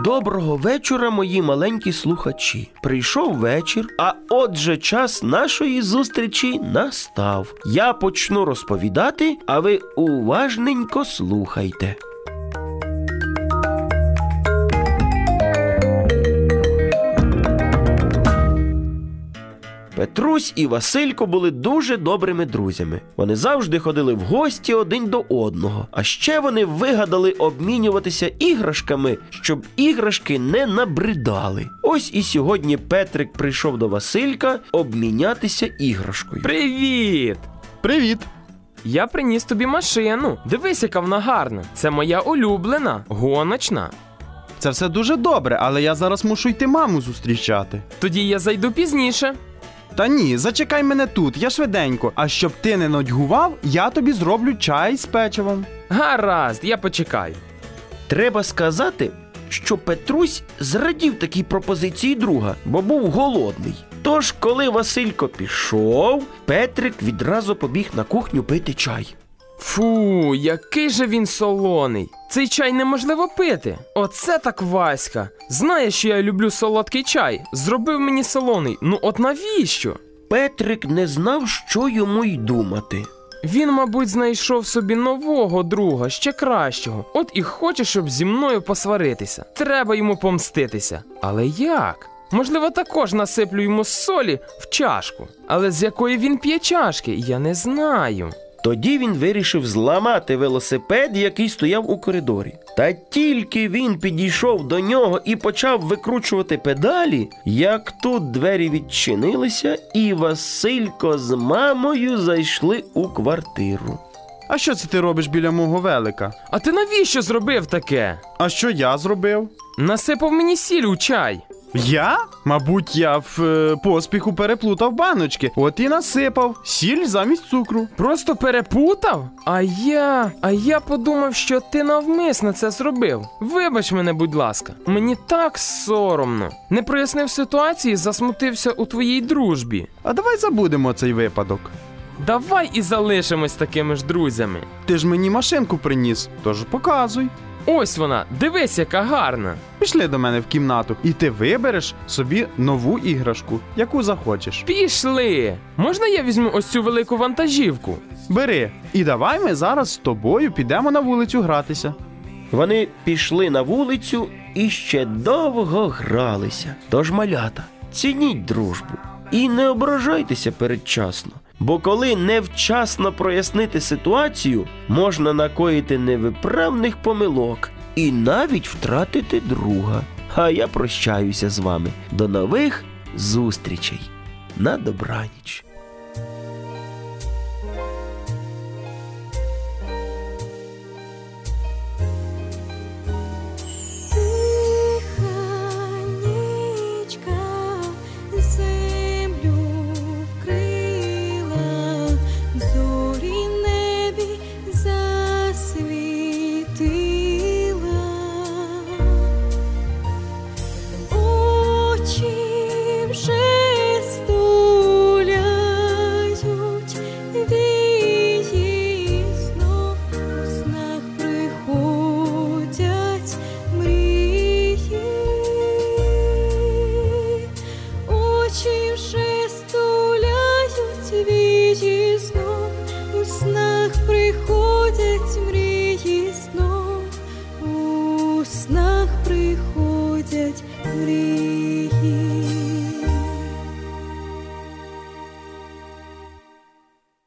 Доброго вечора, мої маленькі слухачі. Прийшов вечір, а отже, час нашої зустрічі настав. Я почну розповідати, а ви уважненько слухайте. Петрусь і Василько були дуже добрими друзями. Вони завжди ходили в гості один до одного. А ще вони вигадали обмінюватися іграшками, щоб іграшки не набридали. Ось і сьогодні Петрик прийшов до Василька обмінятися іграшкою. Привіт! Привіт! Я приніс тобі машину. Дивись, яка вона гарна. Це моя улюблена, гоночна. Це все дуже добре, але я зараз мушу йти маму зустрічати. Тоді я зайду пізніше. Та ні, зачекай мене тут, я швиденько. А щоб ти не нудьгував, я тобі зроблю чай з печивом. Гаразд, я почекаю. Треба сказати, що Петрусь зрадів такій пропозиції друга, бо був голодний. Тож, коли Василько пішов, Петрик відразу побіг на кухню пити чай. Фу, який же він солоний. Цей чай неможливо пити. Оце так Васька. Знає, що я люблю солодкий чай. Зробив мені солоний. Ну от навіщо? Петрик не знав, що йому й думати. Він, мабуть, знайшов собі нового друга, ще кращого. От і хоче, щоб зі мною посваритися. Треба йому помститися. Але як? Можливо, також насиплю йому солі в чашку. Але з якої він п'є чашки, я не знаю. Тоді він вирішив зламати велосипед, який стояв у коридорі. Та тільки він підійшов до нього і почав викручувати педалі, як тут двері відчинилися, і Василько з мамою зайшли у квартиру. А що це ти робиш біля мого велика? А ти навіщо зробив таке? А що я зробив? Насипав мені сіль у чай. Я? Мабуть, я в е, поспіху переплутав баночки, от і насипав сіль замість цукру. Просто перепутав? А я. А я подумав, що ти навмисно це зробив. Вибач мене, будь ласка. Мені так соромно. Не прояснив ситуації, засмутився у твоїй дружбі. А давай забудемо цей випадок. Давай і залишимось такими ж друзями. Ти ж мені машинку приніс, тож показуй. Ось вона, дивись, яка гарна. Пішли до мене в кімнату, і ти вибереш собі нову іграшку, яку захочеш. Пішли! Можна я візьму ось цю велику вантажівку? Бери, і давай ми зараз з тобою підемо на вулицю гратися. Вони пішли на вулицю і ще довго гралися. Тож малята, цініть дружбу і не ображайтеся передчасно. Бо коли невчасно прояснити ситуацію, можна накоїти невиправних помилок і навіть втратити друга. А я прощаюся з вами. До нових зустрічей. На добраніч.